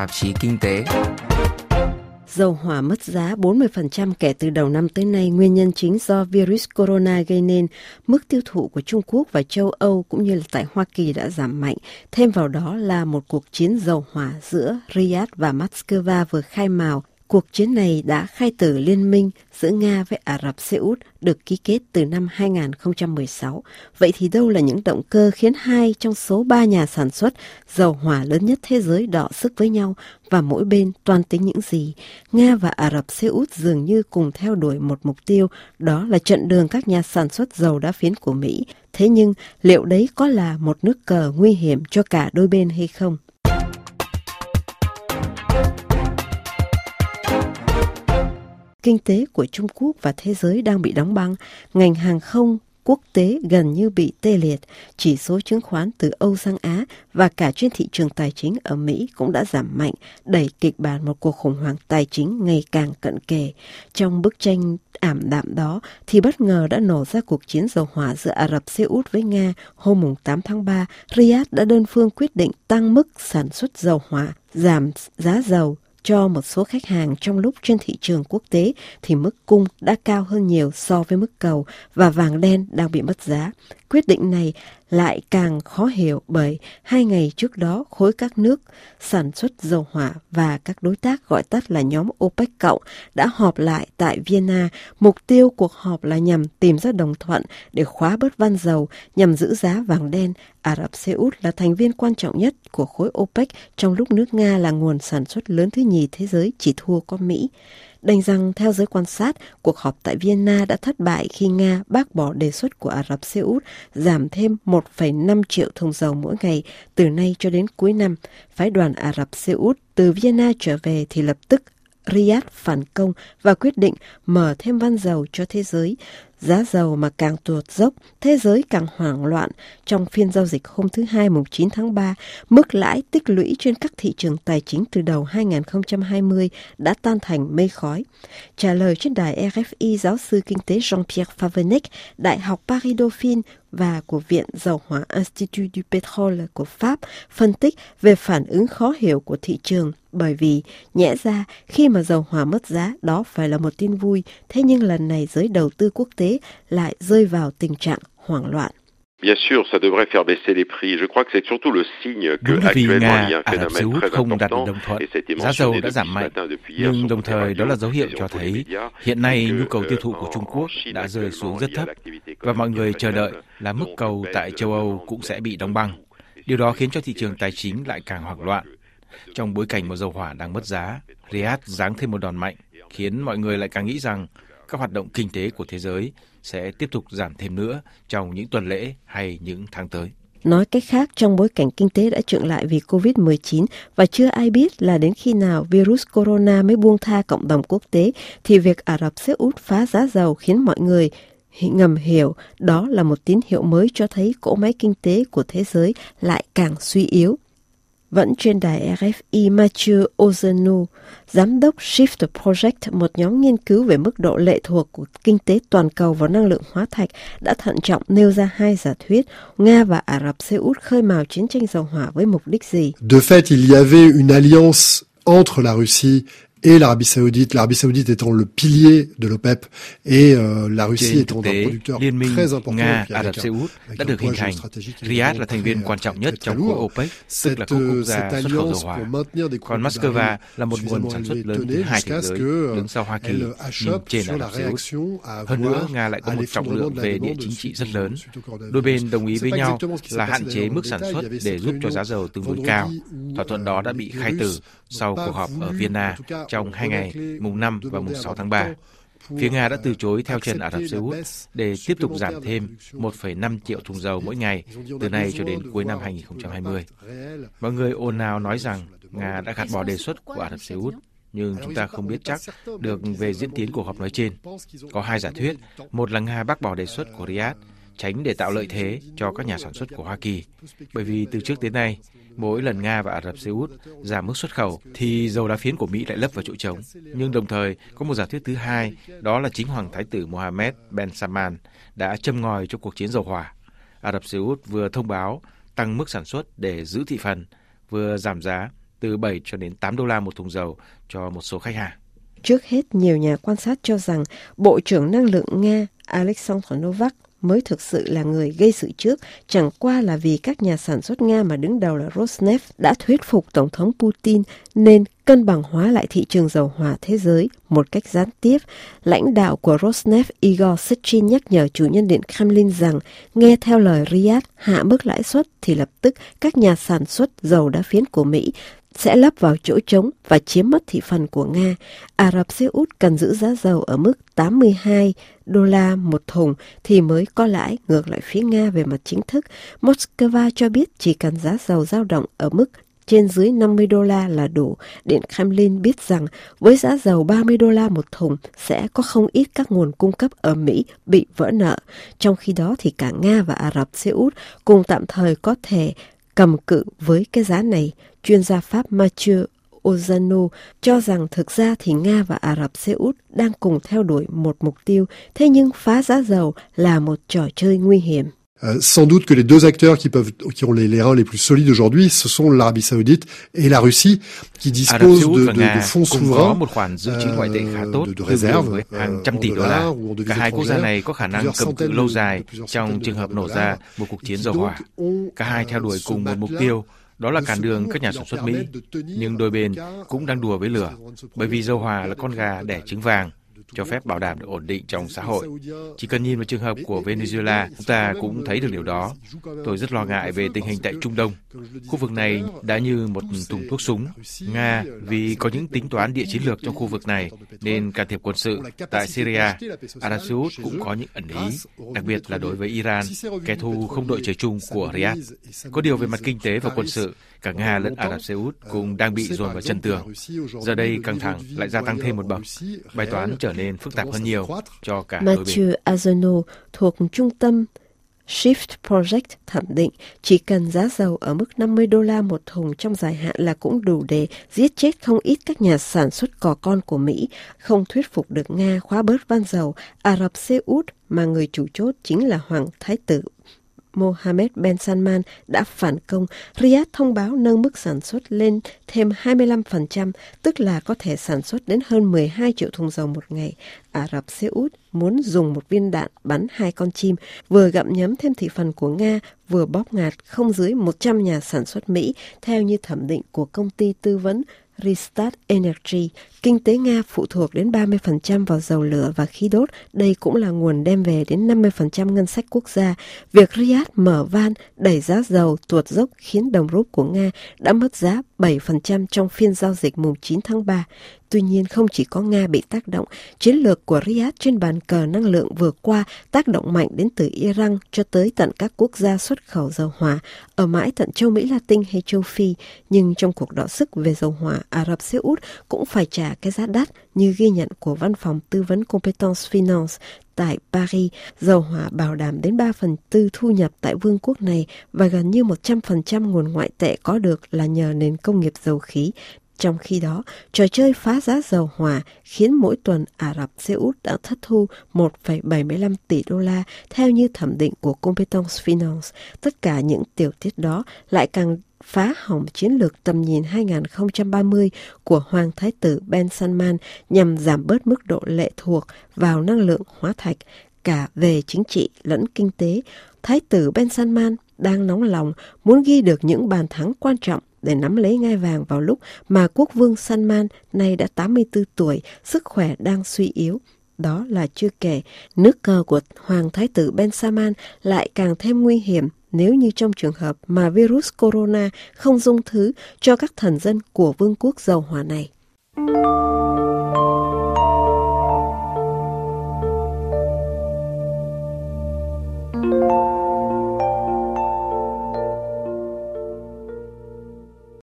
tạp chí Kinh tế. Dầu hỏa mất giá 40% kể từ đầu năm tới nay, nguyên nhân chính do virus corona gây nên. Mức tiêu thụ của Trung Quốc và châu Âu cũng như là tại Hoa Kỳ đã giảm mạnh. Thêm vào đó là một cuộc chiến dầu hỏa giữa Riyadh và Moscow vừa khai mào Cuộc chiến này đã khai tử liên minh giữa Nga với Ả Rập Xê Út được ký kết từ năm 2016. Vậy thì đâu là những động cơ khiến hai trong số ba nhà sản xuất dầu hỏa lớn nhất thế giới đọ sức với nhau và mỗi bên toàn tính những gì? Nga và Ả Rập Xê Út dường như cùng theo đuổi một mục tiêu, đó là trận đường các nhà sản xuất dầu đá phiến của Mỹ. Thế nhưng liệu đấy có là một nước cờ nguy hiểm cho cả đôi bên hay không? Kinh tế của Trung Quốc và thế giới đang bị đóng băng, ngành hàng không quốc tế gần như bị tê liệt, chỉ số chứng khoán từ Âu sang Á và cả trên thị trường tài chính ở Mỹ cũng đã giảm mạnh, đẩy kịch bản một cuộc khủng hoảng tài chính ngày càng cận kề. Trong bức tranh ảm đạm đó thì bất ngờ đã nổ ra cuộc chiến dầu hỏa giữa Ả Rập Xê Út với Nga hôm 8 tháng 3. Riyadh đã đơn phương quyết định tăng mức sản xuất dầu hỏa, giảm giá dầu cho một số khách hàng trong lúc trên thị trường quốc tế thì mức cung đã cao hơn nhiều so với mức cầu và vàng đen đang bị mất giá. Quyết định này lại càng khó hiểu bởi hai ngày trước đó khối các nước sản xuất dầu hỏa và các đối tác gọi tắt là nhóm OPEC cộng đã họp lại tại Vienna. Mục tiêu cuộc họp là nhằm tìm ra đồng thuận để khóa bớt van dầu nhằm giữ giá vàng đen. Ả Rập Xê Út là thành viên quan trọng nhất của khối OPEC trong lúc nước Nga là nguồn sản xuất lớn thứ nhì thế giới chỉ thua có Mỹ đành rằng theo giới quan sát, cuộc họp tại Vienna đã thất bại khi Nga bác bỏ đề xuất của Ả Rập Xê Út giảm thêm 1,5 triệu thùng dầu mỗi ngày từ nay cho đến cuối năm. Phái đoàn Ả Rập Xê Út từ Vienna trở về thì lập tức Riyadh phản công và quyết định mở thêm van dầu cho thế giới. Giá dầu mà càng tuột dốc, thế giới càng hoảng loạn. Trong phiên giao dịch hôm thứ Hai mùng 9 tháng 3, mức lãi tích lũy trên các thị trường tài chính từ đầu 2020 đã tan thành mây khói. Trả lời trên đài RFI, giáo sư kinh tế Jean-Pierre Favenec, Đại học Paris Dauphine và của Viện Dầu hỏa Institut du Pétrole của Pháp phân tích về phản ứng khó hiểu của thị trường bởi vì nhẽ ra khi mà dầu hỏa mất giá đó phải là một tin vui, thế nhưng lần này giới đầu tư quốc tế lại rơi vào tình trạng hoảng loạn. Bien sûr, ça devrait faire baisser les prix. Je crois que c'est surtout le signe que Đúng vì actuellement Nga, il y a un Ả Rập Xê phénomène Út très không đạt được important đồng thuận, giá dầu đã giảm mạnh. Nhưng đồng thời đó là dấu hiệu cho thấy hiện nay nhu cầu tiêu thụ euh, của Trung en Quốc đã rơi xuống rất thấp và mọi người chờ đợi là mức cầu tại châu Âu cũng sẽ bị đóng băng. Điều đó khiến cho thị trường tài chính lại càng hoảng loạn. Trong bối cảnh một dầu hỏa đang mất giá, Riyadh giáng thêm một đòn mạnh, khiến mọi người lại càng nghĩ rằng các hoạt động kinh tế của thế giới sẽ tiếp tục giảm thêm nữa trong những tuần lễ hay những tháng tới. Nói cách khác, trong bối cảnh kinh tế đã trượng lại vì COVID-19 và chưa ai biết là đến khi nào virus corona mới buông tha cộng đồng quốc tế, thì việc Ả Rập Xê Út phá giá dầu khiến mọi người ngầm hiểu đó là một tín hiệu mới cho thấy cỗ máy kinh tế của thế giới lại càng suy yếu. Vẫn trên đài RFI Mathieu Ozenu, giám đốc Shift Project, một nhóm nghiên cứu về mức độ lệ thuộc của kinh tế toàn cầu vào năng lượng hóa thạch, đã thận trọng nêu ra hai giả thuyết Nga và Ả Rập Xê Út khơi mào chiến tranh dầu hỏa với mục đích gì. De fait, il y avait une alliance entre la Russie et l'Arabie Saoudite, l'Arabie Saoudite étant le pilier de l'OPEP et euh, la Russie Trên étant un producteur très important Nga, Ả Rập Xê Út đã được hình thành. Riyadh là thành viên quan trọng nhất trong khối OPEC, tức là quốc gia xuất khẩu dầu des Còn Moscow là một nguồn sản xuất lớn thứ hai thế giới, đứng sau Hoa Kỳ, nhưng trên Ả Rập Xê Út. Hơn nữa, Nga lại có à một trọng lượng về địa chính trị rất lớn. Đôi bên đồng ý với nhau là hạn chế mức sản xuất để giúp cho giá dầu tương đối cao. Thỏa thuận đó đã bị khai tử sau cuộc họp ở Vienna trong hai ngày mùng 5 và mùng 6 tháng 3. Phía Nga đã từ chối theo chân Ả Rập Xê Út để tiếp tục giảm thêm 1,5 triệu thùng dầu mỗi ngày từ nay cho đến cuối năm 2020. Mọi người ồn ào nói rằng Nga đã gạt bỏ đề xuất của Ả Rập Xê Út, nhưng chúng ta không biết chắc được về diễn tiến cuộc họp nói trên. Có hai giả thuyết, một là Nga bác bỏ đề xuất của Riyadh, tránh để tạo lợi thế cho các nhà sản xuất của Hoa Kỳ. Bởi vì từ trước đến nay, mỗi lần Nga và Ả Rập Xê Út giảm mức xuất khẩu thì dầu đá phiến của Mỹ lại lấp vào chỗ trống. Nhưng đồng thời có một giả thuyết thứ hai, đó là chính Hoàng Thái tử Mohammed Ben Salman đã châm ngòi cho cuộc chiến dầu hỏa. Ả Rập Xê Út vừa thông báo tăng mức sản xuất để giữ thị phần, vừa giảm giá từ 7 cho đến 8 đô la một thùng dầu cho một số khách hàng. Trước hết, nhiều nhà quan sát cho rằng Bộ trưởng Năng lượng Nga Alexander Novak mới thực sự là người gây sự trước, chẳng qua là vì các nhà sản xuất Nga mà đứng đầu là Rosneft đã thuyết phục Tổng thống Putin nên cân bằng hóa lại thị trường dầu hỏa thế giới một cách gián tiếp. Lãnh đạo của Rosneft Igor Sechin nhắc nhở chủ nhân điện Kremlin rằng nghe theo lời Riyadh hạ mức lãi suất thì lập tức các nhà sản xuất dầu đá phiến của Mỹ sẽ lắp vào chỗ trống và chiếm mất thị phần của Nga. Ả Rập Xê Út cần giữ giá dầu ở mức 82 đô la một thùng thì mới có lãi ngược lại, phía Nga về mặt chính thức. Moscow cho biết chỉ cần giá dầu dao động ở mức trên dưới 50 đô la là đủ. Điện Kremlin biết rằng với giá dầu 30 đô la một thùng sẽ có không ít các nguồn cung cấp ở Mỹ bị vỡ nợ. Trong khi đó thì cả Nga và Ả Rập Xê Út cùng tạm thời có thể cầm cự với cái giá này. Chuyên gia Pháp Mathieu Ozano cho rằng thực ra thì Nga và Ả Rập Xê Út đang cùng theo đuổi một mục tiêu, thế nhưng phá giá dầu là một trò chơi nguy hiểm. Euh, sans doute que les deux acteurs qui peuvent, qui ont les, les reins les plus solides aujourd'hui, ce sont l'Arabie Saoudite et la Russie, qui disposent de, de, de fonds souverains, euh, de, de réserves, hàng trăm tỷ đô la. Cả hai quốc gia này có khả năng cầm cự lâu dài trong trường hợp nổ ra một cuộc chiến dầu hỏa. Cả hai theo đuổi cùng một mục tiêu, đó là cản đường các nhà sản xuất Mỹ. Nhưng đôi bên cũng đang đùa với lửa, bởi vì dầu hỏa là con gà đẻ trứng vàng cho phép bảo đảm được ổn định trong xã hội. Chỉ cần nhìn vào trường hợp của Venezuela, chúng ta cũng thấy được điều đó. Tôi rất lo ngại về tình hình tại Trung Đông. Khu vực này đã như một thùng thuốc súng. Nga vì có những tính toán địa chiến lược trong khu vực này nên can thiệp quân sự tại Syria. Ả Rập Xê Út cũng có những ẩn ý, đặc biệt là đối với Iran, kẻ thù không đội trời chung của Riyadh. Có điều về mặt kinh tế và quân sự, cả Nga lẫn Ả Rập Xê Út cũng đang bị dồn vào chân tường. Giờ đây căng thẳng lại gia tăng thêm một bậc. Bài toán trở nên phức tạp hơn nhiều cho cả. Mathieu Azano thuộc trung tâm Shift Project thẩm định chỉ cần giá dầu ở mức 50 đô la một thùng trong dài hạn là cũng đủ để giết chết không ít các nhà sản xuất cò con của Mỹ, không thuyết phục được Nga khóa bớt van dầu Ả Rập Xê Út mà người chủ chốt chính là Hoàng Thái tử Mohammed Ben Salman đã phản công, Riyadh thông báo nâng mức sản xuất lên thêm 25%, tức là có thể sản xuất đến hơn 12 triệu thùng dầu một ngày. Ả Rập Xê Út muốn dùng một viên đạn bắn hai con chim, vừa gặm nhấm thêm thị phần của Nga, vừa bóp ngạt không dưới 100 nhà sản xuất Mỹ, theo như thẩm định của công ty tư vấn Restart Energy. Kinh tế Nga phụ thuộc đến 30% vào dầu lửa và khí đốt. Đây cũng là nguồn đem về đến 50% ngân sách quốc gia. Việc Riyadh mở van, đẩy giá dầu tuột dốc khiến đồng rúp của Nga đã mất giá 7% trong phiên giao dịch mùng 9 tháng 3. Tuy nhiên không chỉ có Nga bị tác động, chiến lược của Riyadh trên bàn cờ năng lượng vừa qua tác động mạnh đến từ Iran cho tới tận các quốc gia xuất khẩu dầu hỏa ở mãi tận châu Mỹ Latin hay châu Phi. Nhưng trong cuộc đọ sức về dầu hỏa, Ả Rập Xê Út cũng phải trả cái giá đắt như ghi nhận của văn phòng tư vấn Competence Finance tại Paris, dầu hỏa bảo đảm đến 3 phần tư thu nhập tại vương quốc này và gần như 100% nguồn ngoại tệ có được là nhờ nền công nghiệp dầu khí trong khi đó, trò chơi phá giá dầu hỏa khiến mỗi tuần Ả Rập Xê Út đã thất thu 1,75 tỷ đô la theo như thẩm định của Competence Finance. Tất cả những tiểu tiết đó lại càng phá hỏng chiến lược tầm nhìn 2030 của Hoàng Thái tử Ben Salman nhằm giảm bớt mức độ lệ thuộc vào năng lượng hóa thạch cả về chính trị lẫn kinh tế. Thái tử Ben Salman đang nóng lòng muốn ghi được những bàn thắng quan trọng để nắm lấy ngai vàng vào lúc mà quốc vương Salman nay đã 84 tuổi, sức khỏe đang suy yếu. Đó là chưa kể, nước cờ của Hoàng Thái tử Ben Salman lại càng thêm nguy hiểm nếu như trong trường hợp mà virus corona không dung thứ cho các thần dân của vương quốc dầu hỏa này.